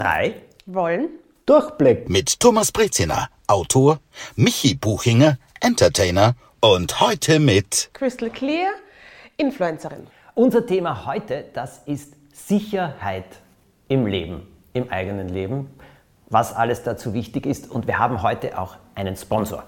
drei wollen Durchblick. Mit Thomas Breziner, Autor, Michi Buchinger, Entertainer und heute mit Crystal Clear, Influencerin. Unser Thema heute, das ist Sicherheit im Leben, im eigenen Leben, was alles dazu wichtig ist. Und wir haben heute auch einen Sponsor.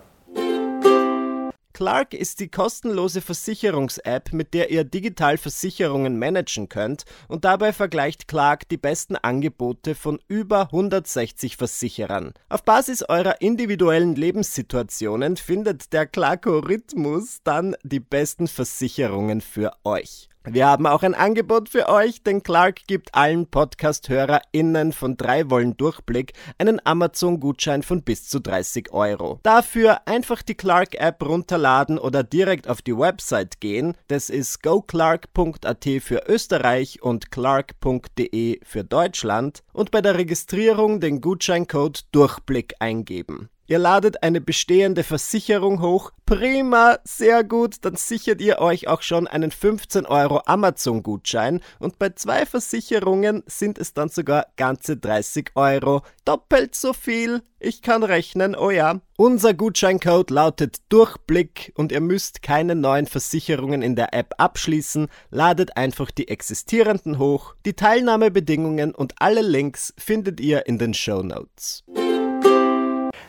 Clark ist die kostenlose Versicherungs-App, mit der ihr digital Versicherungen managen könnt und dabei vergleicht Clark die besten Angebote von über 160 Versicherern. Auf Basis eurer individuellen Lebenssituationen findet der Clarko-Rhythmus dann die besten Versicherungen für euch. Wir haben auch ein Angebot für euch, denn Clark gibt allen Podcast-HörerInnen von drei Wollen Durchblick einen Amazon-Gutschein von bis zu 30 Euro. Dafür einfach die Clark-App runterladen oder direkt auf die Website gehen. Das ist goclark.at für Österreich und clark.de für Deutschland und bei der Registrierung den Gutscheincode Durchblick eingeben. Ihr ladet eine bestehende Versicherung hoch. Prima, sehr gut. Dann sichert ihr euch auch schon einen 15 Euro Amazon-Gutschein. Und bei zwei Versicherungen sind es dann sogar ganze 30 Euro. Doppelt so viel. Ich kann rechnen, oh ja. Unser Gutscheincode lautet Durchblick und ihr müsst keine neuen Versicherungen in der App abschließen. Ladet einfach die existierenden hoch. Die Teilnahmebedingungen und alle Links findet ihr in den Show Notes.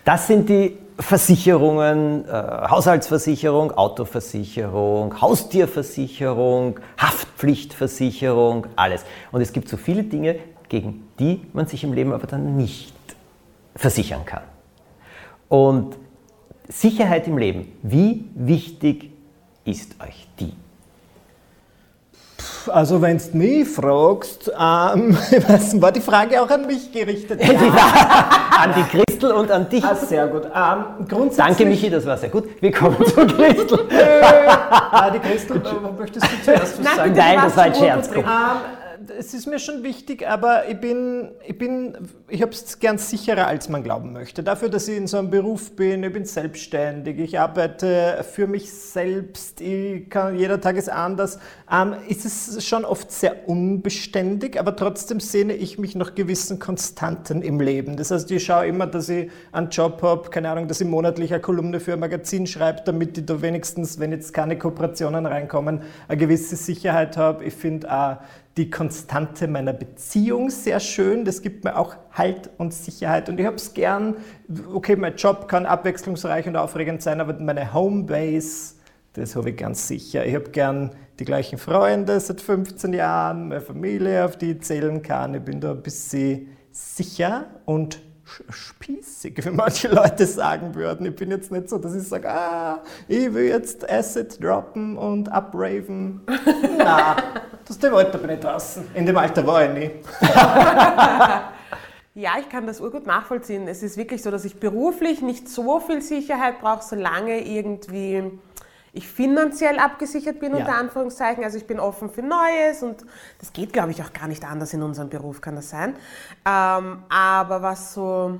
Das sind die Versicherungen, äh, Haushaltsversicherung, Autoversicherung, Haustierversicherung, Haftpflichtversicherung, alles. Und es gibt so viele Dinge, gegen die man sich im Leben aber dann nicht versichern kann. Und Sicherheit im Leben, wie wichtig ist euch die? Also wenn du mich fragst, ähm, war die Frage auch an mich gerichtet? an die Christel und an dich. Ah, sehr gut. Ähm, grundsätzlich Danke Michi, das war sehr gut. Wir kommen zu Christel. ah, die Christel, äh, möchtest du zuerst was Nein, sagen? Nein, das war ein Scherz. Drin. Es ist mir schon wichtig, aber ich bin, ich bin, ich habe es gern sicherer, als man glauben möchte. Dafür, dass ich in so einem Beruf bin, ich bin selbstständig, ich arbeite für mich selbst, ich kann, jeder Tag ist anders, ähm, ist es schon oft sehr unbeständig, aber trotzdem sehne ich mich nach gewissen Konstanten im Leben. Das heißt, ich schaue immer, dass ich einen Job habe, keine Ahnung, dass ich monatlich eine Kolumne für ein Magazin schreibe, damit ich da wenigstens, wenn jetzt keine Kooperationen reinkommen, eine gewisse Sicherheit habe. Ich finde auch die Konstante meiner Beziehung sehr schön. Das gibt mir auch Halt und Sicherheit. Und ich habe es gern, okay, mein Job kann abwechslungsreich und aufregend sein, aber meine Homebase, das habe ich ganz sicher. Ich habe gern die gleichen Freunde seit 15 Jahren, meine Familie, auf die ich zählen kann. Ich bin da ein bisschen sicher und spießig, wie manche Leute sagen würden. Ich bin jetzt nicht so, dass ich sage, ah, ich will jetzt Acid droppen und upraven. Nein, aus dem Alter bin ich draußen. In dem Alter war ich nie. Ja, ich kann das urgut nachvollziehen. Es ist wirklich so, dass ich beruflich nicht so viel Sicherheit brauche, solange irgendwie ich finanziell abgesichert bin, Ja. unter Anführungszeichen. Also ich bin offen für Neues und das geht, glaube ich, auch gar nicht anders in unserem Beruf, kann das sein. Ähm, aber was so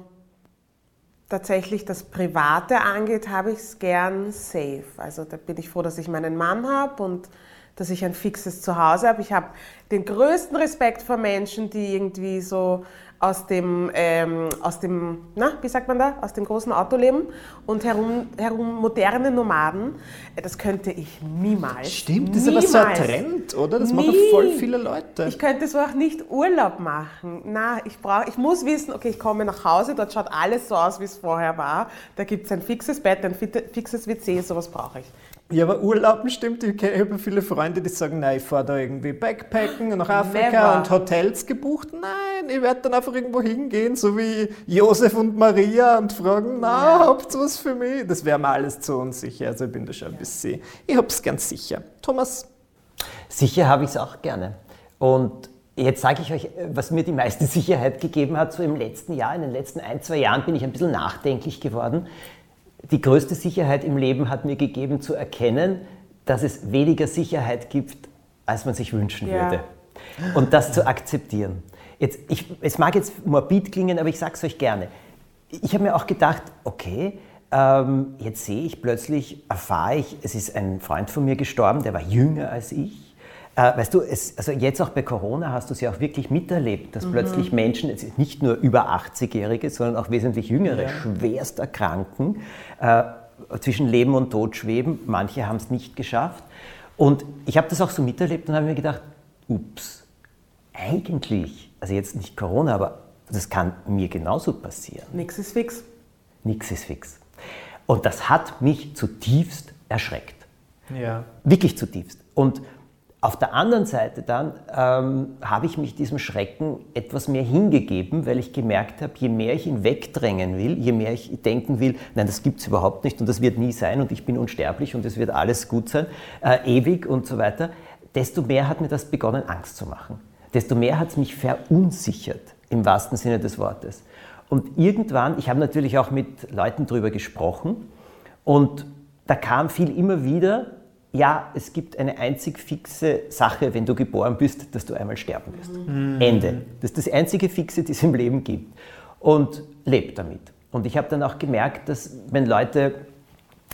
tatsächlich das Private angeht, habe ich es gern safe. Also da bin ich froh, dass ich meinen Mann habe und dass ich ein fixes Zuhause habe. Ich habe den größten Respekt vor Menschen, die irgendwie so aus dem, ähm, aus dem, na, wie sagt man da, aus dem großen Auto leben und herum, herum moderne Nomaden. Äh, Das könnte ich niemals. Stimmt, das ist aber so ein. Trend, oder? Das machen Nie. voll viele Leute. Ich könnte so auch nicht Urlaub machen. Na, ich brauche, ich muss wissen, okay, ich komme nach Hause, dort schaut alles so aus, wie es vorher war. Da gibt es ein fixes Bett, ein fixes WC, sowas brauche ich. Ja, aber Urlauben stimmt. Ich habe viele Freunde, die sagen, nein, ich fahre da irgendwie Backpacken nach Afrika Never. und Hotels gebucht. Nein, ich werde dann einfach irgendwo hingehen, so wie Josef und Maria und fragen, na, habt ihr was für mich? Das wäre mir alles zu unsicher. Also ich bin da schon ein bisschen, ich hab's ganz sicher. Thomas, Sicher habe ich es auch gerne. Und jetzt sage ich euch, was mir die meiste Sicherheit gegeben hat, so im letzten Jahr, in den letzten ein, zwei Jahren bin ich ein bisschen nachdenklich geworden. Die größte Sicherheit im Leben hat mir gegeben zu erkennen, dass es weniger Sicherheit gibt, als man sich wünschen Ja. würde. Und das zu akzeptieren. Jetzt, ich, es mag jetzt morbid klingen, aber ich sage es euch gerne. Ich habe mir auch gedacht, okay, ähm, jetzt sehe ich plötzlich, erfahre ich, es ist ein Freund von mir gestorben, der war jünger als ich. Äh, weißt du, es, also jetzt auch bei Corona hast du es ja auch wirklich miterlebt, dass mhm. plötzlich Menschen, nicht nur über 80-Jährige, sondern auch wesentlich jüngere, ja. schwerst erkranken, äh, zwischen Leben und Tod schweben. Manche haben es nicht geschafft. Und ich habe das auch so miterlebt und habe mir gedacht, ups, eigentlich, also jetzt nicht Corona, aber das kann mir genauso passieren. Nix ist fix. Nix ist fix. Und das hat mich zutiefst erschreckt. Ja. Wirklich zutiefst. Und auf der anderen Seite dann ähm, habe ich mich diesem Schrecken etwas mehr hingegeben, weil ich gemerkt habe, je mehr ich ihn wegdrängen will, je mehr ich denken will, nein, das gibt es überhaupt nicht und das wird nie sein und ich bin unsterblich und es wird alles gut sein, äh, ewig und so weiter, desto mehr hat mir das begonnen, Angst zu machen. Desto mehr hat es mich verunsichert, im wahrsten Sinne des Wortes. Und irgendwann, ich habe natürlich auch mit Leuten darüber gesprochen und da kam viel immer wieder, ja, es gibt eine einzig fixe Sache, wenn du geboren bist, dass du einmal sterben wirst. Mhm. Ende. Das ist das einzige Fixe, das es im Leben gibt. Und lebt damit. Und ich habe dann auch gemerkt, dass wenn Leute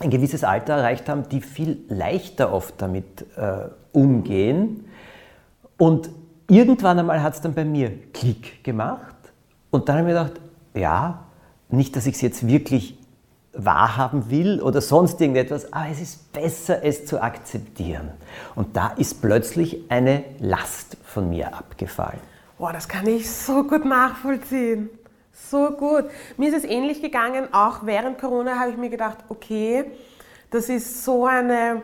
ein gewisses Alter erreicht haben, die viel leichter oft damit äh, umgehen. Und irgendwann einmal hat es dann bei mir Klick gemacht. Und dann habe ich mir gedacht, ja, nicht, dass ich es jetzt wirklich wahrhaben will oder sonst irgendetwas, aber es ist besser, es zu akzeptieren. Und da ist plötzlich eine Last von mir abgefallen. Boah, das kann ich so gut nachvollziehen. So gut. Mir ist es ähnlich gegangen, auch während Corona habe ich mir gedacht, okay, das ist so eine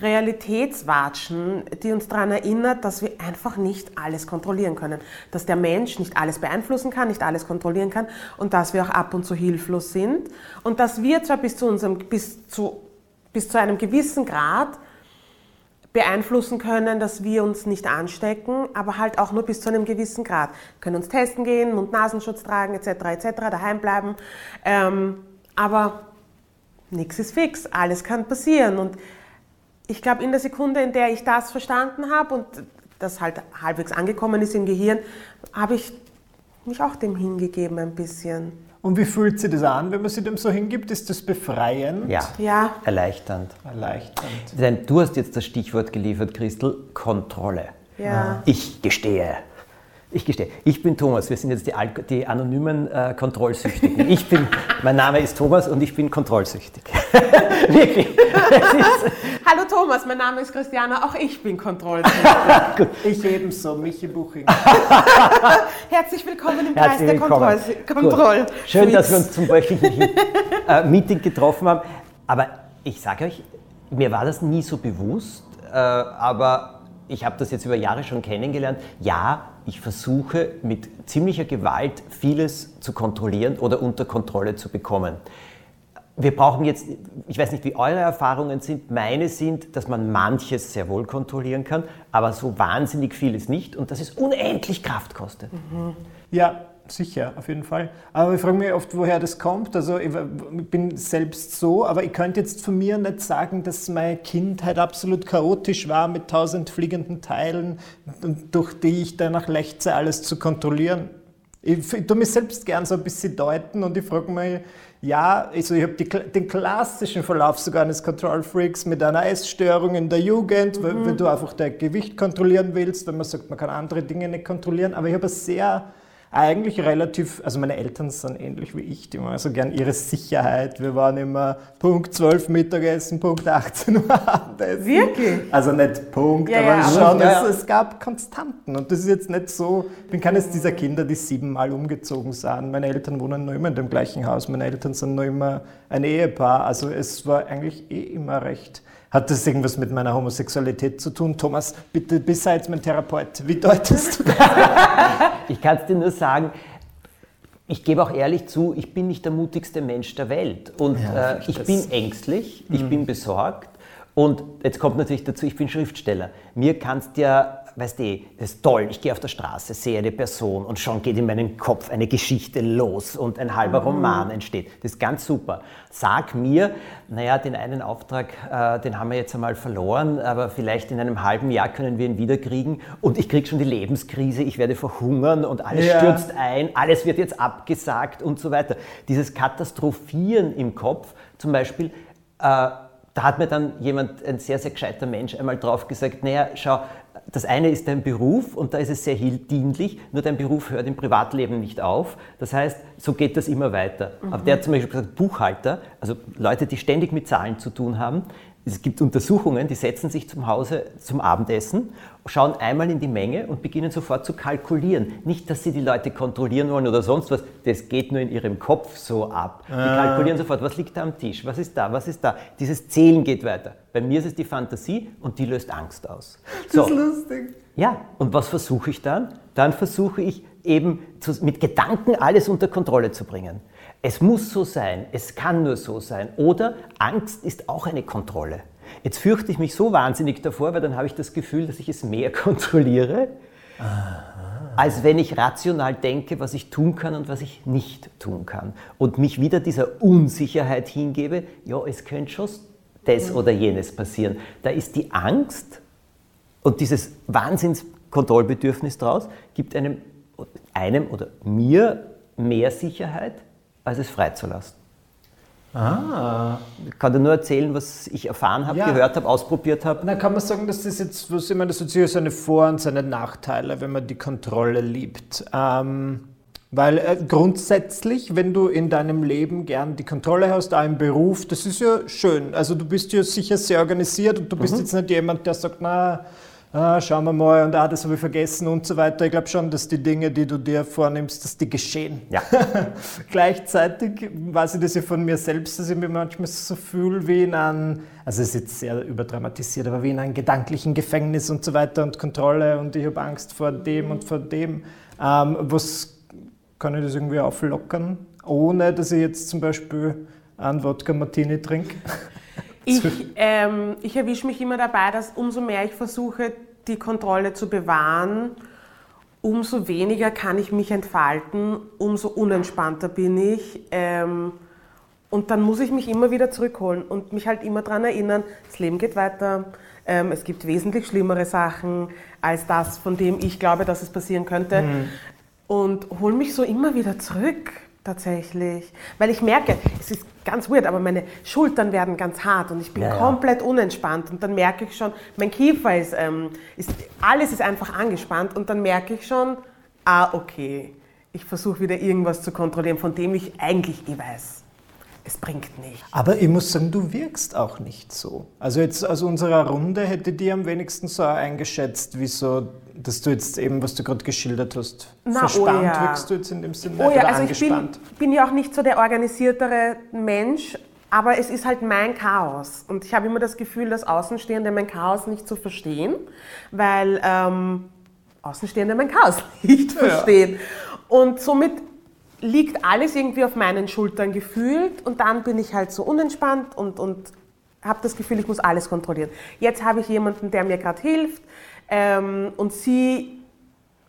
Realitätswatschen, die uns daran erinnert, dass wir einfach nicht alles kontrollieren können. Dass der Mensch nicht alles beeinflussen kann, nicht alles kontrollieren kann und dass wir auch ab und zu hilflos sind. Und dass wir zwar bis zu, unserem, bis zu, bis zu einem gewissen Grad beeinflussen können, dass wir uns nicht anstecken, aber halt auch nur bis zu einem gewissen Grad. Wir können uns testen gehen, Mund-Nasenschutz tragen etc. etc. daheim bleiben. Ähm, aber nichts ist fix, alles kann passieren und ich glaube, in der Sekunde, in der ich das verstanden habe und das halt halbwegs angekommen ist im Gehirn, habe ich mich auch dem hingegeben ein bisschen. Und wie fühlt sich das an, wenn man sich dem so hingibt? Ist das befreiend? Ja, ja. erleichternd. Erleichternd. Denn du hast jetzt das Stichwort geliefert, Christel, Kontrolle. Ja. Ich gestehe, ich gestehe, ich bin Thomas. Wir sind jetzt die, die anonymen äh, Kontrollsüchtigen. Ich bin, mein Name ist Thomas und ich bin kontrollsüchtig. Wirklich. Hallo Thomas, mein Name ist Christiana, auch ich bin kontrollsüchtig. ich ebenso, Michi Buching. Herzlich willkommen im Kreis der Kontroll. Kontroll Schön, dass wir uns zum wöchentlichen äh, Meeting getroffen haben. Aber ich sage euch, mir war das nie so bewusst, äh, aber ich habe das jetzt über Jahre schon kennengelernt. Ja, ich versuche mit ziemlicher Gewalt vieles zu kontrollieren oder unter Kontrolle zu bekommen. Wir brauchen jetzt, ich weiß nicht, wie eure Erfahrungen sind, meine sind, dass man manches sehr wohl kontrollieren kann, aber so wahnsinnig vieles nicht und dass es unendlich Kraft kostet. Mhm. Ja, sicher, auf jeden Fall. Aber ich frage mich oft, woher das kommt. Also ich bin selbst so, aber ich könnte jetzt von mir nicht sagen, dass meine Kindheit absolut chaotisch war mit tausend fliegenden Teilen, durch die ich danach lechze, alles zu kontrollieren. Ich, ich tue mich selbst gern so ein bisschen deuten und ich frage mich, ja, also ich habe den klassischen Verlauf sogar eines Control Freaks mit einer Essstörung in der Jugend, mhm. weil du einfach dein Gewicht kontrollieren willst, wenn man sagt, man kann andere Dinge nicht kontrollieren, aber ich habe sehr eigentlich relativ, also meine Eltern sind ähnlich wie ich, die waren so gern ihre Sicherheit. Wir waren immer Punkt 12 Mittagessen, Punkt 18 Uhr Abendessen. Wirklich? Also nicht Punkt, ja, aber ja, schon, ja, es, es, gab Konstanten. Und das ist jetzt nicht so, ich bin keines dieser Kinder, die siebenmal umgezogen sind. Meine Eltern wohnen noch immer in dem gleichen Haus, meine Eltern sind noch immer ein Ehepaar. Also es war eigentlich eh immer recht hat das irgendwas mit meiner Homosexualität zu tun? Thomas, bitte, besides mein Therapeut, wie deutest du das? ich kann es dir nur sagen, ich gebe auch ehrlich zu, ich bin nicht der mutigste Mensch der Welt. Und ja, äh, ich bin ängstlich, ich mhm. bin besorgt. Und jetzt kommt natürlich dazu, ich bin Schriftsteller. Mir kannst ja weißt du, das ist toll, ich gehe auf der Straße, sehe eine Person und schon geht in meinem Kopf eine Geschichte los und ein halber mhm. Roman entsteht. Das ist ganz super. Sag mir, naja, den einen Auftrag, äh, den haben wir jetzt einmal verloren, aber vielleicht in einem halben Jahr können wir ihn wiederkriegen und ich kriege schon die Lebenskrise, ich werde verhungern und alles ja. stürzt ein, alles wird jetzt abgesagt und so weiter. Dieses Katastrophieren im Kopf, zum Beispiel, äh, da hat mir dann jemand, ein sehr, sehr gescheiter Mensch, einmal drauf gesagt, naja, schau, das eine ist dein Beruf und da ist es sehr dienlich, nur dein Beruf hört im Privatleben nicht auf. Das heißt, so geht das immer weiter. Mhm. Aber der hat zum Beispiel gesagt, Buchhalter, also Leute, die ständig mit Zahlen zu tun haben, es gibt Untersuchungen, die setzen sich zum Hause zum Abendessen, schauen einmal in die Menge und beginnen sofort zu kalkulieren. Nicht, dass sie die Leute kontrollieren wollen oder sonst was, das geht nur in ihrem Kopf so ab. Die ah. kalkulieren sofort, was liegt da am Tisch, was ist da, was ist da. Dieses Zählen geht weiter. Bei mir ist es die Fantasie und die löst Angst aus. So. Das ist lustig. Ja, und was versuche ich dann? Dann versuche ich eben zu, mit Gedanken alles unter Kontrolle zu bringen. Es muss so sein, es kann nur so sein. Oder Angst ist auch eine Kontrolle. Jetzt fürchte ich mich so wahnsinnig davor, weil dann habe ich das Gefühl, dass ich es mehr kontrolliere, Aha. als wenn ich rational denke, was ich tun kann und was ich nicht tun kann. Und mich wieder dieser Unsicherheit hingebe, ja, es könnte schon das oder jenes passieren. Da ist die Angst und dieses Wahnsinnskontrollbedürfnis daraus, gibt einem, einem oder mir mehr Sicherheit, als es freizulassen. Ah. Ich kann dir nur erzählen, was ich erfahren habe, ja. gehört habe, ausprobiert habe. Dann kann man sagen, dass das jetzt, was ich meine, das hat sicher seine Vor- und seine Nachteile, wenn man die Kontrolle liebt. Ähm, weil äh, grundsätzlich, wenn du in deinem Leben gern die Kontrolle hast, auch im Beruf, das ist ja schön. Also du bist ja sicher sehr organisiert und du bist mhm. jetzt nicht jemand, der sagt, na, ah, schauen wir mal und ah, das habe ich vergessen und so weiter. Ich glaube schon, dass die Dinge, die du dir vornimmst, dass die geschehen. Ja. Gleichzeitig weiß ich das ja von mir selbst, dass ich mich manchmal so fühle wie in einem, also es ist jetzt sehr überdramatisiert, aber wie in einem gedanklichen Gefängnis und so weiter und Kontrolle und ich habe Angst vor dem und vor dem. Ähm, was kann ich das irgendwie auflockern, ohne dass ich jetzt zum Beispiel einen Wodka Martini trinke? Ich, ähm, ich erwische mich immer dabei, dass umso mehr ich versuche, die Kontrolle zu bewahren, umso weniger kann ich mich entfalten, umso unentspannter bin ich. Ähm, und dann muss ich mich immer wieder zurückholen und mich halt immer daran erinnern, das Leben geht weiter. Ähm, es gibt wesentlich schlimmere Sachen als das, von dem ich glaube, dass es passieren könnte. Mhm. Und hole mich so immer wieder zurück tatsächlich. Weil ich merke, es ist ganz weird, aber meine Schultern werden ganz hart und ich bin ja, komplett ja. unentspannt und dann merke ich schon, mein Kiefer ist, ähm, ist, alles ist einfach angespannt und dann merke ich schon, ah, okay, ich versuche wieder irgendwas zu kontrollieren, von dem ich eigentlich eh weiß es bringt nichts. Aber ich muss sagen, du wirkst auch nicht so. Also jetzt aus unserer Runde hätte die am wenigsten so eingeschätzt, wie so, dass du jetzt eben, was du gerade geschildert hast, Na, oh verspannt oh ja. wirkst du jetzt in dem Sinne oh ja, also angespannt. Ich bin, bin ja auch nicht so der organisiertere Mensch, aber es ist halt mein Chaos. Und ich habe immer das Gefühl, dass Außenstehende mein Chaos nicht zu verstehen, weil ähm, Außenstehende mein Chaos nicht verstehen. Ja. Und somit liegt alles irgendwie auf meinen Schultern gefühlt und dann bin ich halt so unentspannt und, und habe das Gefühl, ich muss alles kontrollieren. Jetzt habe ich jemanden, der mir gerade hilft ähm, und sie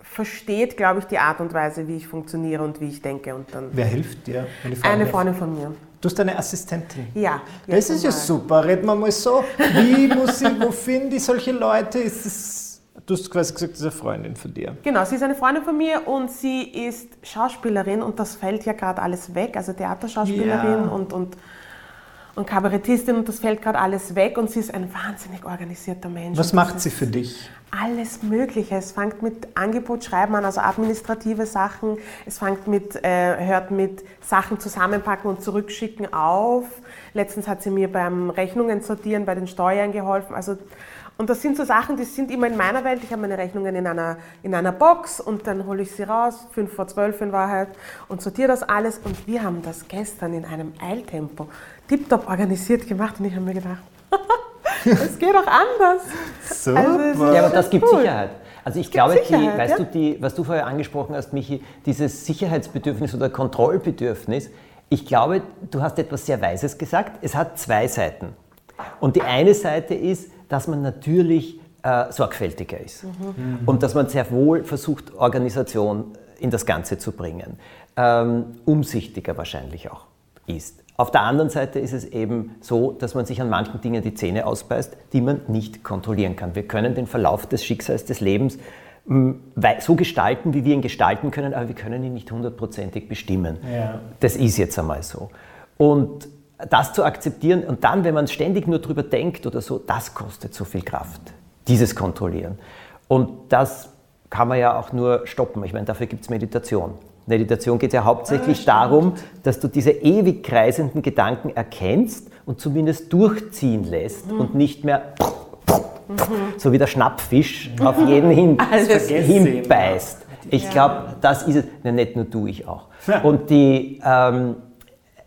versteht, glaube ich, die Art und Weise, wie ich funktioniere und wie ich denke. Und dann Wer hilft dir? Eine Freundin von mir. Du hast eine Assistentin? Ja. Das ist ja super. Reden wir mal so. Wie muss ich, wo finde ich solche Leute? Ist es Du hast quasi gesagt, das ist eine Freundin von dir. Genau, sie ist eine Freundin von mir und sie ist Schauspielerin und das fällt ja gerade alles weg, also Theaterschauspielerin ja. und, und, und Kabarettistin und das fällt gerade alles weg und sie ist ein wahnsinnig organisierter Mensch. Was macht sie für dich? Alles Mögliche. Es fängt mit Angebotsschreiben an, also administrative Sachen. Es fängt mit, äh, hört mit Sachen zusammenpacken und zurückschicken auf. Letztens hat sie mir beim Rechnungen sortieren, bei den Steuern geholfen. Also und das sind so Sachen, die sind immer in meiner Welt. Ich habe meine Rechnungen in einer, in einer Box und dann hole ich sie raus, 5 vor 12 in Wahrheit, und sortiere das alles. Und wir haben das gestern in einem Eiltempo tiptop organisiert gemacht und ich habe mir gedacht, es geht auch anders. Super. Also, ja, aber das gibt cool. Sicherheit. Also ich glaube, die, weißt ja? du, die, was du vorher angesprochen hast, Michi, dieses Sicherheitsbedürfnis oder Kontrollbedürfnis, ich glaube, du hast etwas sehr Weises gesagt. Es hat zwei Seiten. Und die eine Seite ist, dass man natürlich äh, sorgfältiger ist mhm. und dass man sehr wohl versucht, Organisation in das Ganze zu bringen. Ähm, umsichtiger wahrscheinlich auch ist. Auf der anderen Seite ist es eben so, dass man sich an manchen Dingen die Zähne ausbeißt, die man nicht kontrollieren kann. Wir können den Verlauf des Schicksals des Lebens hm, so gestalten, wie wir ihn gestalten können, aber wir können ihn nicht hundertprozentig bestimmen. Ja. Das ist jetzt einmal so. Und das zu akzeptieren und dann, wenn man ständig nur drüber denkt oder so, das kostet so viel Kraft, dieses Kontrollieren. Und das kann man ja auch nur stoppen. Ich meine, dafür gibt es Meditation. Meditation geht ja hauptsächlich Ah, darum, dass du diese ewig kreisenden Gedanken erkennst und zumindest durchziehen lässt Mhm. und nicht mehr so wie der Schnappfisch auf jeden hin, hinbeißt. Ich glaube, das ist es. Na, nicht nur du, ich auch. Und die, ähm,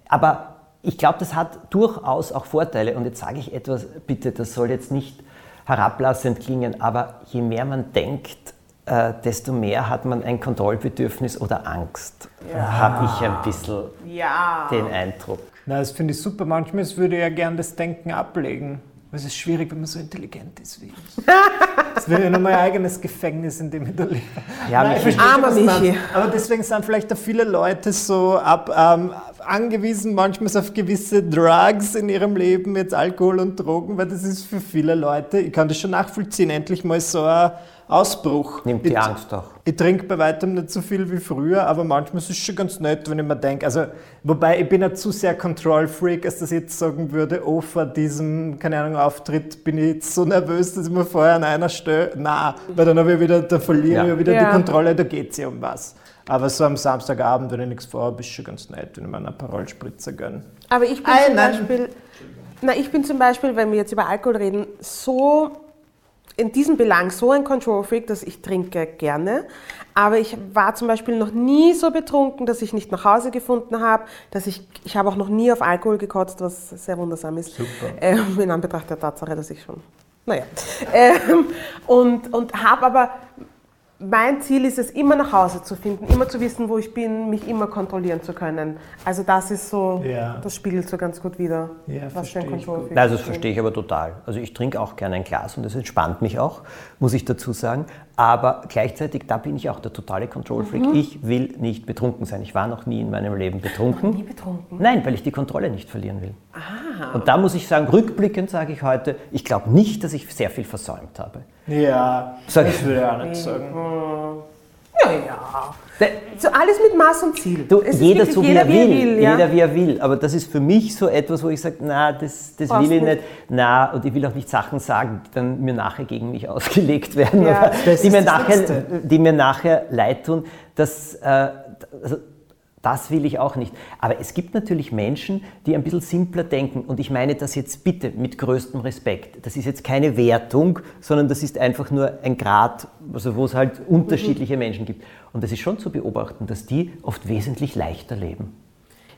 aber ich glaube, das hat durchaus auch Vorteile. Und jetzt sage ich etwas, bitte, das soll jetzt nicht herablassend klingen, aber je mehr man denkt, äh, desto mehr hat man ein Kontrollbedürfnis oder Angst. Habe ich ein bisschen Ja. den Eindruck. Na, das finde ich super. Manchmal würde ich ja gern das Denken ablegen. Weil es ist schwierig, wenn man so intelligent ist wie ich. Das wäre ja noch mein eigenes Gefängnis, in dem ich da lebe. Ja, Nein, Michi. ich verstehe, Armer. Michi. Aber deswegen sind vielleicht auch viele Leute so ab, ähm, angewiesen, manchmal auf gewisse Drugs in ihrem Leben, jetzt Alkohol und Drogen, weil das ist für viele Leute, ich kann das schon nachvollziehen, endlich mal so ein Ausbruch. Nimmt die Ich- Angst auch. ich trinke bei weitem nicht so viel wie früher, aber manchmal ist es schon ganz nett, wenn ich mir denke, also, wobei ich bin ja zu sehr Control-Freak, als dass ich jetzt sagen würde, oh, vor diesem, keine Ahnung, Auftritt bin ich jetzt so nervös, dass ich mir vorher an einer stelle. Na, weil dann habe ich wieder, da verliere ich Ja. ja wieder Ja. die Kontrolle, da geht es ja um was. Aber so am Samstagabend, wenn ich nichts vorhabe, ist schon ganz nett, wenn ich mir einen Parolspritzer gönne. Aber ich bin zum nein. Beispiel, na, ich bin zum Beispiel, wenn wir jetzt über Alkohol reden, so in diesem Belang so ein Control-Freak, dass ich trinke gerne. Aber ich war zum Beispiel noch nie so betrunken, dass ich nicht nach Hause gefunden habe. Dass ich, ich habe auch noch nie auf Alkohol gekotzt, was sehr wundersam ist. Super. Ähm, in Anbetracht der Tatsache, dass ich schon, naja. Ähm, und und habe aber mein Ziel ist es, immer nach Hause zu finden, immer zu wissen, wo ich bin, mich immer kontrollieren zu können. Also das ist so, Ja. das spiegelt so ganz gut wieder, Ja, was für ein Control Nein, also das verstehe ich aber total. Also ich trinke auch gerne ein Glas und das entspannt mich auch, muss ich dazu sagen. Aber gleichzeitig, da bin ich auch der totale Control-Freak. Mhm. Ich will nicht betrunken sein. Ich war noch nie in meinem Leben betrunken. Nie betrunken. Nein, weil ich die Kontrolle nicht verlieren will. Und da muss ich sagen, rückblickend sage ich heute, ich glaube nicht, dass ich sehr viel versäumt habe. Ja, Sag das ich. würde ich auch nicht sagen. Ja, ja. So alles mit Maß und Ziel. Du, jeder so wie jeder, er will, ja? jeder wie er will. Aber das ist für mich so etwas, wo ich sage, na, das, das Brauchst will ich nicht. nicht. Na, und ich will auch nicht Sachen sagen, die dann mir nachher gegen mich ausgelegt werden Ja. oder Das die mir, das nachher, die mir nachher leid tun. Das, äh, also, das will ich auch nicht. Aber es gibt natürlich Menschen, die ein bisschen simpler denken. Und ich meine das jetzt bitte mit größtem Respekt. Das ist jetzt keine Wertung, sondern das ist einfach nur ein Grad, also wo es halt unterschiedliche Menschen gibt. Und das ist schon zu beobachten, dass die oft wesentlich leichter leben.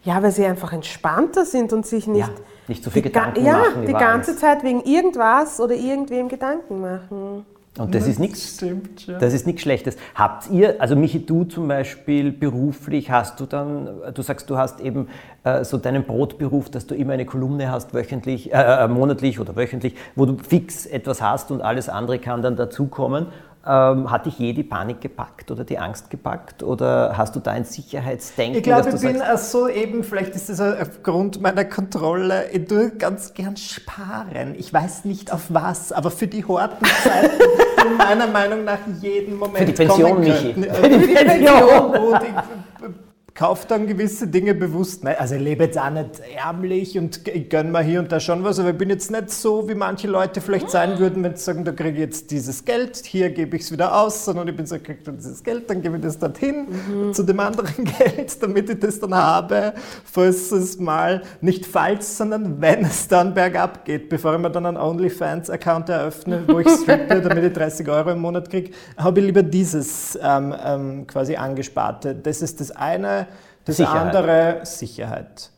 Ja, weil sie einfach entspannter sind und sich nicht, Ja, nicht so viel die Gedanken ja, machen die über ganze alles. Zeit wegen irgendwas oder irgendwem Gedanken machen. Und das ist nichts. Stimmt, ja. Das ist nichts Schlechtes. Habt ihr, also Michi, du zum Beispiel beruflich, hast du dann, du sagst, du hast eben äh, so deinen Brotberuf, dass du immer eine Kolumne hast, wöchentlich, äh, äh, monatlich oder wöchentlich, wo du fix etwas hast und alles andere kann dann dazukommen. Ähm, hat dich je die Panik gepackt oder die Angst gepackt? Oder hast du da ein Sicherheitsdenken? Ich glaube, ich bin sagst, so eben, vielleicht ist das aufgrund meiner Kontrolle, ich tue ganz gern sparen. Ich weiß nicht auf was, aber für die harten Zeiten, die meiner Meinung nach jeden Moment Für die Pension, Michi. Für die Pension. Und ich kaufe dann gewisse Dinge bewusst. Ne? Also ich lebe jetzt auch nicht ärmlich und ich gönne mir hier und da schon was, aber ich bin jetzt nicht so, wie manche Leute vielleicht sein würden, wenn sie sagen, da kriege ich jetzt dieses Geld, hier gebe ich es wieder aus, sondern ich bin so, ich kriege dann dieses Geld, dann gebe ich das dorthin zu dem anderen Geld, damit ich das dann habe, falls es mal, nicht falls, sondern wenn es dann bergab geht, bevor ich mir dann einen OnlyFans-Account eröffne, wo ich strippe, damit ich 30 Euro im Monat kriege, habe ich lieber dieses ähm, ähm, quasi angesparte. Das ist das eine. Das Sicherheit. andere, Sicherheit.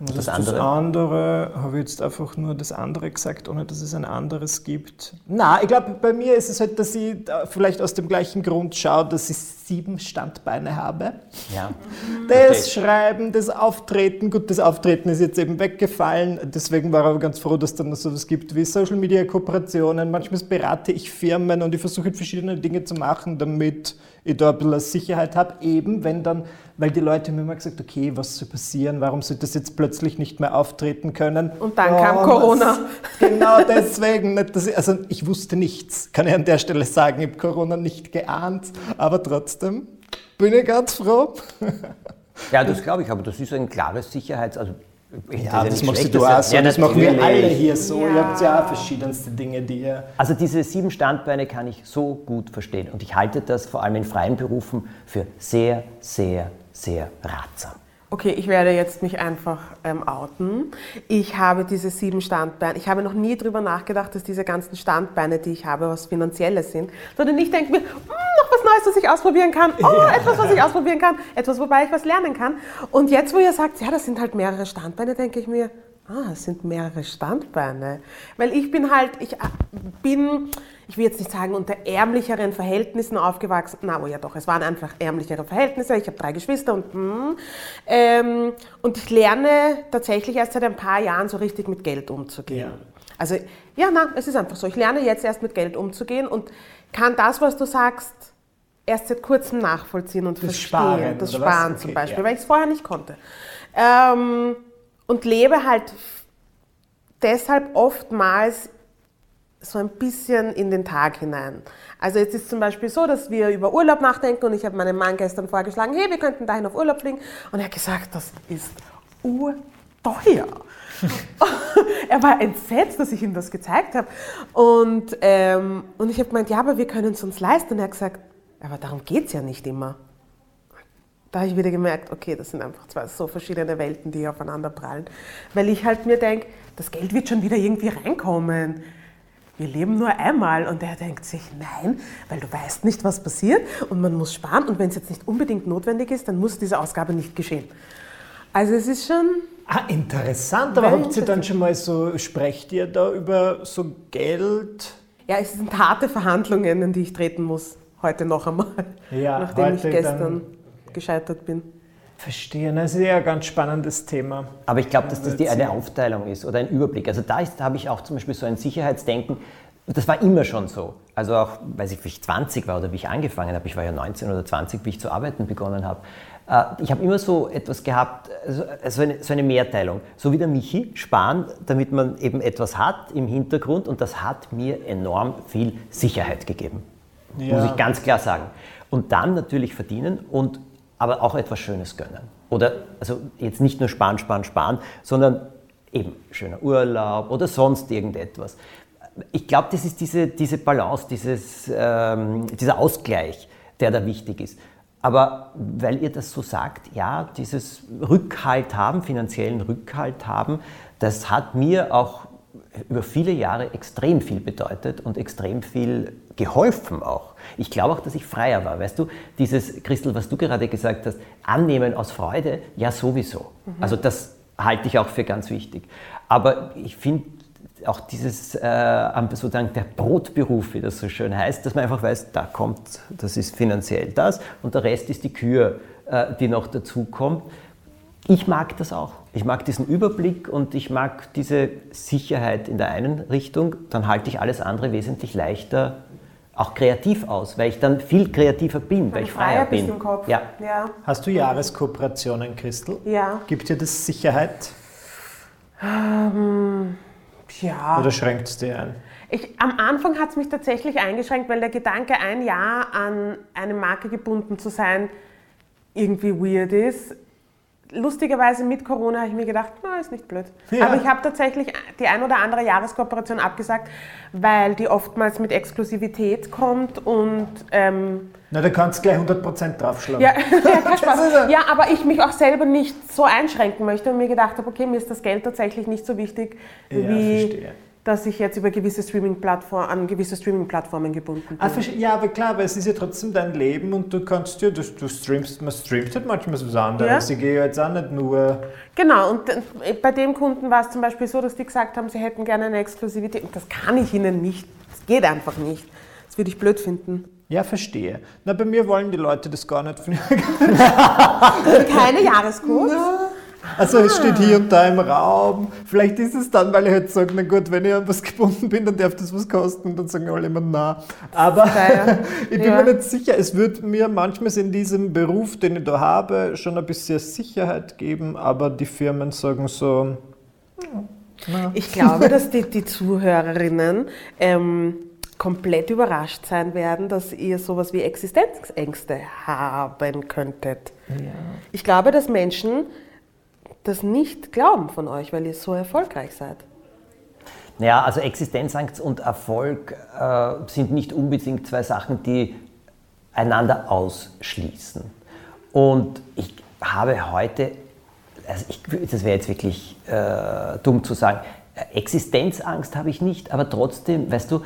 Und Das das, andere? andere, habe ich jetzt einfach nur das andere gesagt, ohne dass es ein anderes gibt. Na, ich glaube, bei mir ist es halt, dass ich vielleicht aus dem gleichen Grund schaue, dass ich sieben Standbeine habe. ja. Das Schreiben, das Auftreten, gut, das Auftreten ist jetzt eben weggefallen, deswegen war ich aber ganz froh, dass es dann noch sowas gibt wie Social Media Kooperationen. Manchmal berate ich Firmen und ich versuche verschiedene Dinge zu machen, damit ich da ein bisschen Sicherheit habe. Eben, wenn dann, weil die Leute mir immer gesagt okay, was soll passieren, warum soll das jetzt plötzlich nicht mehr auftreten können? Und dann kam Corona. Was, genau deswegen, nicht, dass ich, also ich wusste nichts, kann ich an der Stelle sagen, ich habe Corona nicht geahnt, aber trotzdem bin ich ganz froh. Ja, das glaube ich, aber das ist ein klares Sicherheits-, also Ja, das, nicht machst du auch so. ja- das machen wir alle hier so. Ja. Ihr habt ja auch verschiedenste Dinge, die ihr. Also diese sieben Standbeine kann ich so gut verstehen und ich halte das vor allem in freien Berufen für sehr, sehr, sehr ratsam. Okay, ich werde jetzt mich einfach ähm, outen. Ich habe diese sieben Standbeine. Ich habe noch nie darüber nachgedacht, dass diese ganzen Standbeine, die ich habe, was Finanzielles sind. Sondern ich denke mir, "Hm, noch was Neues, was ich ausprobieren kann. Oh, etwas, was ich ausprobieren kann. Etwas, wobei ich was lernen kann. Und jetzt, wo ihr sagt, ja, das sind halt mehrere Standbeine, denke ich mir, ah, es sind mehrere Standbeine. Weil ich bin halt, ich äh, bin, ich will jetzt nicht sagen, unter ärmlicheren Verhältnissen aufgewachsen. Na, oh ja doch, es waren einfach ärmlichere Verhältnisse. Ich habe drei Geschwister und hm, ähm, und ich lerne tatsächlich erst seit ein paar Jahren so richtig mit Geld umzugehen. Ja. Also ja, na, es ist einfach so. Ich lerne jetzt erst mit Geld umzugehen und kann das, was du sagst, erst seit kurzem nachvollziehen und verstehen. Sparen, das? Sparen Okay, zum Beispiel, ja. weil ich es vorher nicht konnte. Ähm, und lebe halt deshalb oftmals so ein bisschen in den Tag hinein. Also jetzt ist zum Beispiel so, dass wir über Urlaub nachdenken und ich habe meinem Mann gestern vorgeschlagen, hey, wir könnten dahin auf Urlaub fliegen. Und er hat gesagt, das ist urteuer. er war entsetzt, dass ich ihm das gezeigt habe. Und, ähm, und ich habe gemeint, ja, aber wir können es uns leisten. Und er hat gesagt, aber darum geht es ja nicht immer. Da habe ich wieder gemerkt, okay, das sind einfach zwei so verschiedene Welten, die aufeinander prallen. Weil ich halt mir denke, das Geld wird schon wieder irgendwie reinkommen. Wir leben nur einmal. Und er denkt sich, nein, weil du weißt nicht, was passiert und man muss sparen. Und wenn es jetzt nicht unbedingt notwendig ist, dann muss diese Ausgabe nicht geschehen. Also es ist schon, Ah, interessant. Aber habt ihr dann schon mal so, sprecht ihr da über so Geld? ja, es sind harte Verhandlungen, in die ich treten muss. Heute noch einmal. Ja, nachdem ich gestern dann- gescheitert bin. Verstehen, das ist ja ein ganz spannendes Thema. Aber ich glaube, dass das die eine Aufteilung ist oder ein Überblick. Also da, habe ich auch zum Beispiel so ein Sicherheitsdenken. Das war immer schon so. Also auch, weiß ich, wie ich 20 war oder wie ich angefangen habe. Ich war ja 19 oder 20, wie ich zu arbeiten begonnen habe. Äh, Ich habe immer so etwas gehabt, so eine, so eine Mehrteilung. So wie der Michi, sparen, damit man eben etwas hat im Hintergrund. Und das hat mir enorm viel Sicherheit gegeben. Ja. Muss ich ganz klar sagen. Und dann natürlich verdienen und aber auch etwas Schönes gönnen. Oder also jetzt nicht nur sparen, sparen, sparen, sondern eben schöner Urlaub oder sonst irgendetwas. Ich glaube, das ist diese, diese Balance, dieses, ähm, dieser Ausgleich, der da wichtig ist. Aber weil ihr das so sagt, ja, dieses Rückhalt haben, finanziellen Rückhalt haben, das hat mir auch über viele Jahre extrem viel bedeutet und extrem viel geholfen auch. Ich glaube auch, dass ich freier war. Weißt du, dieses, Christel, was du gerade gesagt hast, annehmen aus Freude, ja sowieso. Also das halte ich auch für ganz wichtig. Aber ich finde auch dieses, äh, sozusagen der Brotberuf, wie das so schön heißt, dass man einfach weiß, da kommt, das ist finanziell das und der Rest ist die Kür, äh, die noch dazukommt. Ich mag das auch. Ich mag diesen Überblick und ich mag diese Sicherheit in der einen Richtung. Dann halte ich alles andere wesentlich leichter, auch kreativ aus, weil ich dann viel kreativer bin, weil ich freier bin. im Kopf. Ja. ja. Hast du Jahreskooperationen, Christel? Ja. Gibt dir das Sicherheit Ja. oder schränkt es dir ein? Ich, am Anfang hat es mich tatsächlich eingeschränkt, weil der Gedanke, ein Jahr an eine Marke gebunden zu sein, irgendwie weird ist. Lustigerweise mit Corona habe ich mir gedacht, na, ist nicht blöd. Ja. Aber ich habe tatsächlich die ein oder andere Jahreskooperation abgesagt, weil die oftmals mit Exklusivität kommt und ähm, Na, da kannst du gleich 100% draufschlagen. ja, ja, ja, aber ich mich auch selber nicht so einschränken möchte und mir gedacht habe, okay, mir ist das Geld tatsächlich nicht so wichtig, Ja, wie verstehe. Dass ich jetzt über gewisse Streaming-Plattformen, an gewisse Streaming-Plattformen gebunden bin. Verste- ja, aber klar, weil es ist ja trotzdem dein Leben und du kannst ja, du, du streamst, man streamt halt manchmal was anderes. Ja. Ich gehe ja jetzt auch nicht nur. Genau, und äh, bei dem Kunden war es zum Beispiel so, dass die gesagt haben, sie hätten gerne eine Exklusivität. Und das kann ich ihnen nicht. Das geht einfach nicht. Das würde ich blöd finden. Ja, verstehe. Na, bei mir wollen die Leute das gar nicht. Keine Jahrescodes. Also es steht hier und da im Raum. Vielleicht ist es dann, weil ich halt sage, na gut, wenn ich an was gebunden bin, dann darf das was kosten. Und dann sagen alle immer na. Aber ich bin Ja. mir nicht sicher. Es wird mir manchmal in diesem Beruf, den ich da habe, schon ein bisschen Sicherheit geben. Aber die Firmen sagen so, Ich glaube, dass die, die Zuhörerinnen ähm, komplett überrascht sein werden, dass ihr sowas wie Existenzängste haben könntet. Ich glaube, dass Menschen das nicht glauben von euch, weil ihr so erfolgreich seid. Naja, also Existenzangst und Erfolg äh, sind nicht unbedingt zwei Sachen, die einander ausschließen. Und ich habe heute, also ich, das wäre jetzt wirklich äh, dumm zu sagen, Existenzangst habe ich nicht, aber trotzdem, weißt du,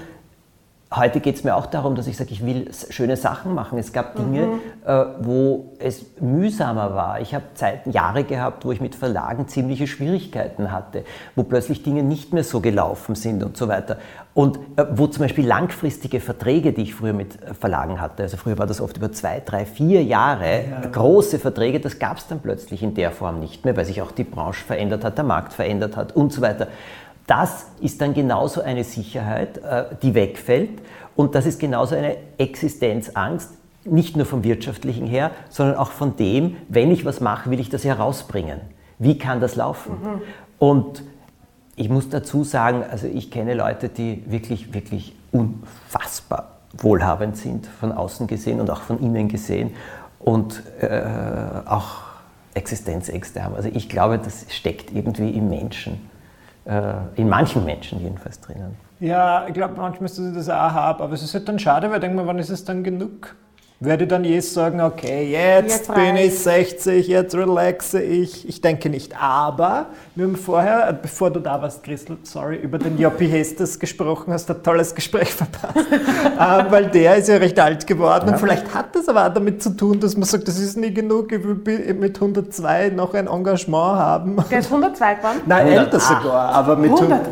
heute geht es mir auch darum, dass ich sage, ich will schöne Sachen machen. Es gab Dinge, mhm. äh, wo es mühsamer war. Ich habe Zeiten, Jahre gehabt, wo ich mit Verlagen ziemliche Schwierigkeiten hatte, wo plötzlich Dinge nicht mehr so gelaufen sind und so weiter. Und äh, wo zum Beispiel langfristige Verträge, die ich früher mit Verlagen hatte, also früher war das oft über zwei, drei, vier Jahre, ja. große Verträge, das gab es dann plötzlich in der Form nicht mehr, weil sich auch die Branche verändert hat, der Markt verändert hat und so weiter. Das ist dann genauso eine Sicherheit, äh, die wegfällt. Und das ist genauso eine Existenzangst, nicht nur vom wirtschaftlichen her, sondern auch von dem, wenn ich was mache, will ich das herausbringen. Wie kann das laufen? Mhm. Und ich muss dazu sagen, also ich kenne Leute, die wirklich, wirklich unfassbar wohlhabend sind, von außen gesehen und auch von innen gesehen und äh, auch Existenzängste haben. Also ich glaube, das steckt irgendwie im Menschen. Äh, in manchen Menschen jedenfalls drinnen. Ja, ich glaube, manchmal ist das auch haben, aber es ist halt dann schade, weil ich denke mir, wann ist es dann genug? Werde dann je sagen, okay, jetzt, jetzt bin ich 60, jetzt relaxe ich. Ich denke nicht. Aber wir haben vorher, bevor du da warst, Christel, sorry, über den Joppi Hestes gesprochen, hast ein tolles Gespräch verpasst. äh, weil der ist ja recht alt geworden ja. und vielleicht hat das aber auch damit zu tun, dass man sagt, das ist nie genug, ich will mit 102 noch ein Engagement haben. Der ist 102 geworden? Nein, älter sogar, aber mit 108.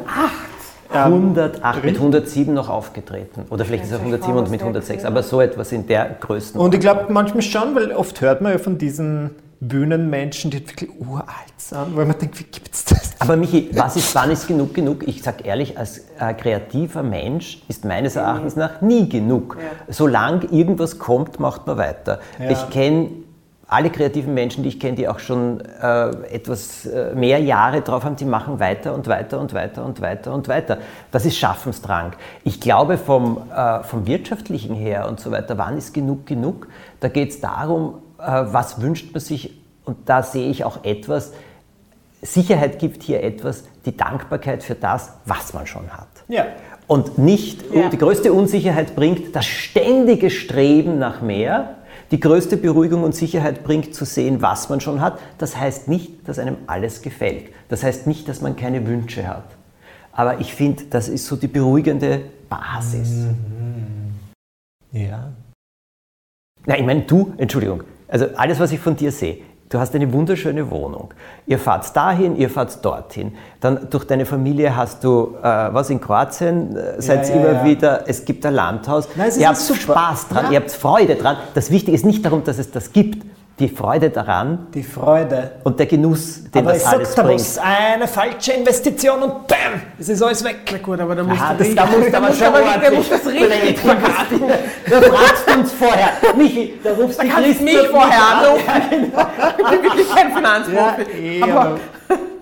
108, mit 107 noch aufgetreten. Oder vielleicht ist er 107 und mit 106, aber so etwas in der Größenordnung. Und ich glaube manchmal schon, weil oft hört man ja von diesen Bühnenmenschen, die wirklich uralt sind, weil man denkt, wie gibt es das? Aber Michi, was ist, wann ist genug genug? Ich sage ehrlich, als äh, kreativer Mensch ist meines Erachtens nach nie genug. Ja. Solange irgendwas kommt, macht man weiter. Ja. Ich kenne alle kreativen Menschen, die ich kenne, die auch schon äh, etwas äh, mehr Jahre drauf haben, die machen weiter und weiter und weiter und weiter und weiter. Das ist Schaffensdrang. Ich glaube, vom, äh, vom wirtschaftlichen her und so weiter, wann ist genug genug? Da geht es darum, äh, was wünscht man sich und da sehe ich auch etwas, Sicherheit gibt hier etwas, die Dankbarkeit für das, was man schon hat. Ja. Und nicht, ja. die größte Unsicherheit bringt das ständige Streben nach mehr, die größte Beruhigung und Sicherheit bringt, zu sehen, was man schon hat. Das heißt nicht, dass einem alles gefällt. Das heißt nicht, dass man keine Wünsche hat. Aber ich finde, das ist so die beruhigende Basis. Mhm. Ja. Na, ich meine, du, Entschuldigung, also alles, was ich von dir sehe, Du hast eine wunderschöne Wohnung. Ihr fahrt dahin, ihr fahrt dorthin. Dann durch deine Familie hast du äh, was in Kroatien, äh, seid ja, ja, immer ja. wieder, es gibt ein Landhaus. Nein, ihr habt. Spaß dran, ihr habt Freude dran. Das Wichtige ist nicht darum, dass es das gibt, die Freude daran. Die Freude. Und der Genuss, den aber das alles sag, bringt. Da muss eine falsche Investition und bam, es ist alles weg. Na gut, aber da musst Aha, du das, da musst aber schon der muss das richtig. Da fragst du uns vorher. Michi, da rufst da du kannst mich vorher anrufen. Ja, genau. Ich bin wirklich kein Finanzprofi. Ja, eh, aber,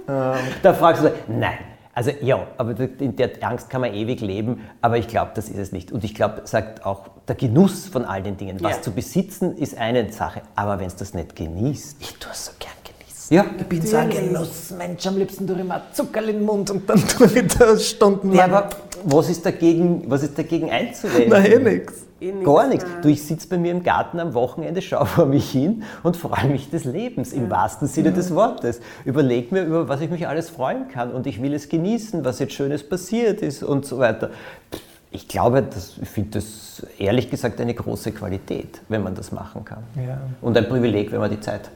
aber da fragst du, nein, also ja, aber in der Angst kann man ewig leben, aber ich glaube, das ist es nicht. Und ich glaube, sagt auch der Genuss von all den Dingen. Was ja. zu besitzen ist eine Sache, aber wenn es das nicht genießt. Ich tue es so gern genießen. Ja, ich bin so ein Genussmensch, am liebsten tue ich mir Zucker in den Mund und dann tue ich das stundenlang. Ja, aber was ist dagegen, was ist dagegen einzuwenden? Na, eh nichts. Eh Gar nichts. Du, ich sitze bei mir im Garten am Wochenende, schaue vor mich hin und freue mich des Lebens im wahrsten Sinne des Wortes. Überleg mir, über was ich mich alles freuen kann und ich will es genießen, was jetzt Schönes passiert ist und so weiter. Ich glaube, das, ich finde das ehrlich gesagt eine große Qualität, wenn man das machen kann. Ja. Und ein Privileg, wenn man die Zeit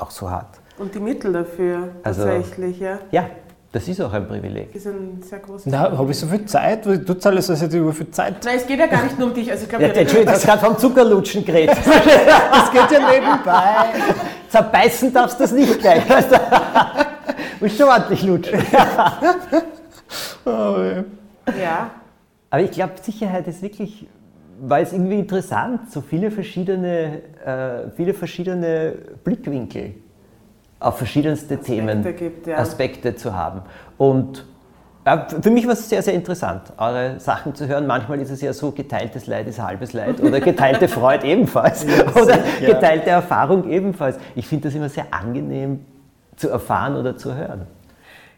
auch so hat. Und die Mittel dafür also, tatsächlich, ja? Ja, das ist auch ein Privileg. Das ist ein sehr großes Na, habe ich so viel Zeit? Du zahlst also über viel Zeit. Nein, es geht ja gar nicht nur um dich. Also ich glaub, ja, Entschuldigung, du hast gerade vom Zuckerlutschen geredet. das geht ja nebenbei. Zerbeißen darfst du das nicht gleich. Du musst schon ordentlich lutschen. oh, ja. Aber ich glaube, Sicherheit ist wirklich, weil es irgendwie interessant, so viele verschiedene, äh, viele verschiedene Blickwinkel auf verschiedenste Aspekte Themen, gibt, ja. Aspekte zu haben. Und äh, für mich war es sehr, sehr interessant, eure Sachen zu hören. Manchmal ist es ja so, geteiltes Leid ist halbes Leid oder geteilte Freude ebenfalls ja, oder geteilte Erfahrung ebenfalls. Ich finde das immer sehr angenehm zu erfahren oder zu hören.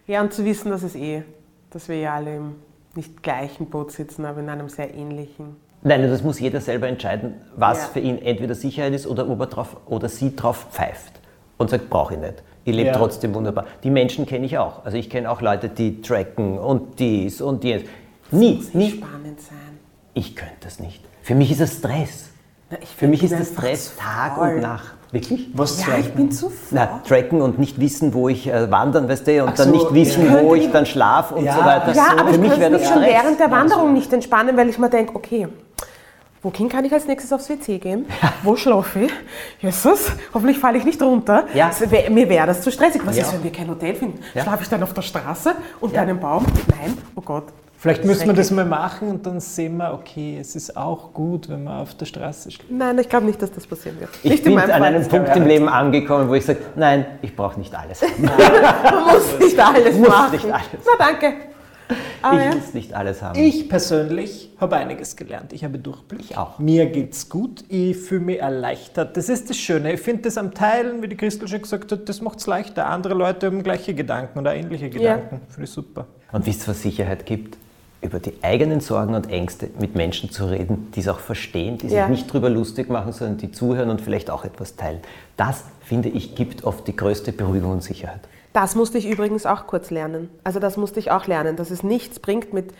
Ja, und zu wissen, dass es eh, dass wir ja alle im nicht gleichen Boot sitzen, aber in einem sehr ähnlichen. Nein, das muss jeder selber entscheiden, was Ja. für ihn entweder Sicherheit ist oder ob er drauf oder sie drauf pfeift und sagt, brauche ich nicht. Ich lebe Ja. trotzdem wunderbar. Die Menschen kenne ich auch. Also ich kenne auch Leute, die tracken und dies und jenes. Nie, Muss nie. spannend sein. Ich könnte das nicht. Für mich ist es Stress. Na, ich Für mich ist das einfach Stress Tag faul. und Nacht. Wirklich? Was Ja, soll ich bin zu faul. Na, tracken und nicht wissen, wo ich äh, wandern, weißt du, und Ach dann so, nicht wissen, ja. wo ich dann schlafe und Ja. so weiter. Ja, so, aber für ich mich kann wäre mich das schon während der Wanderung nicht entspannen, weil ich mir denke, okay, wohin kann ich als nächstes aufs WC gehen? Wo schlafe ich? Jesus, hoffentlich falle ich nicht runter. Ja. Wär, mir wäre das zu stressig. Was Ja. ist, wenn wir kein Hotel finden? Ja. Schlafe ich dann auf der Straße unter Ja. einem Baum? Nein, oh Gott. Vielleicht müssen wir das mal machen und dann sehen wir, okay, es ist auch gut, wenn man auf der Straße schläft. Nein, ich glaube nicht, dass das passieren wird. Ich nicht in bin an Fall. einem Punkt im Leben angekommen, wo ich sage, nein, ich brauche nicht alles. Man muss nicht alles Muss machen. nicht alles. Na danke. Aber Ich ja. muss nicht alles haben. Ich persönlich habe einiges gelernt. Ich habe Durchblick. Ich auch. Mir geht's gut. Ich fühle mich erleichtert. Das ist das Schöne. Ich finde das am Teilen, wie die Christel schon gesagt hat, das macht es leichter. Andere Leute haben gleiche Gedanken oder ähnliche Gedanken. Finde ich super. Und wie es für Sicherheit gibt, über die eigenen Sorgen und Ängste mit Menschen zu reden, die es auch verstehen, die sich Ja. nicht drüber lustig machen, sondern die zuhören und vielleicht auch etwas teilen. Das, finde ich, gibt oft die größte Beruhigung und Sicherheit. Das musste ich übrigens auch kurz lernen. Also das musste ich auch lernen, dass es nichts bringt, mit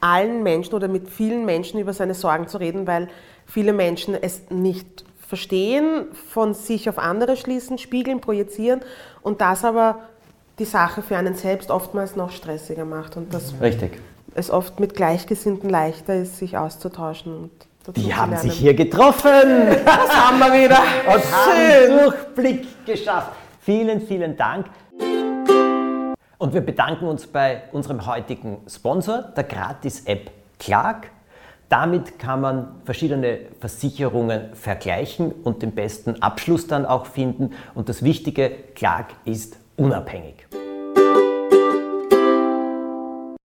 allen Menschen oder mit vielen Menschen über seine Sorgen zu reden, weil viele Menschen es nicht verstehen, von sich auf andere schließen, spiegeln, projizieren und das aber die Sache für einen selbst oftmals noch stressiger macht und dass Richtig. es oft mit Gleichgesinnten leichter ist, sich auszutauschen. Und Die haben lernen. sich hier getroffen Das haben wir wieder. und Schön. Durchblick geschafft. Vielen, vielen Dank. Und wir bedanken uns bei unserem heutigen Sponsor, der Gratis-App Clark. Damit kann man verschiedene Versicherungen vergleichen und den besten Abschluss dann auch finden. Und das Wichtige, Clark ist unabhängig.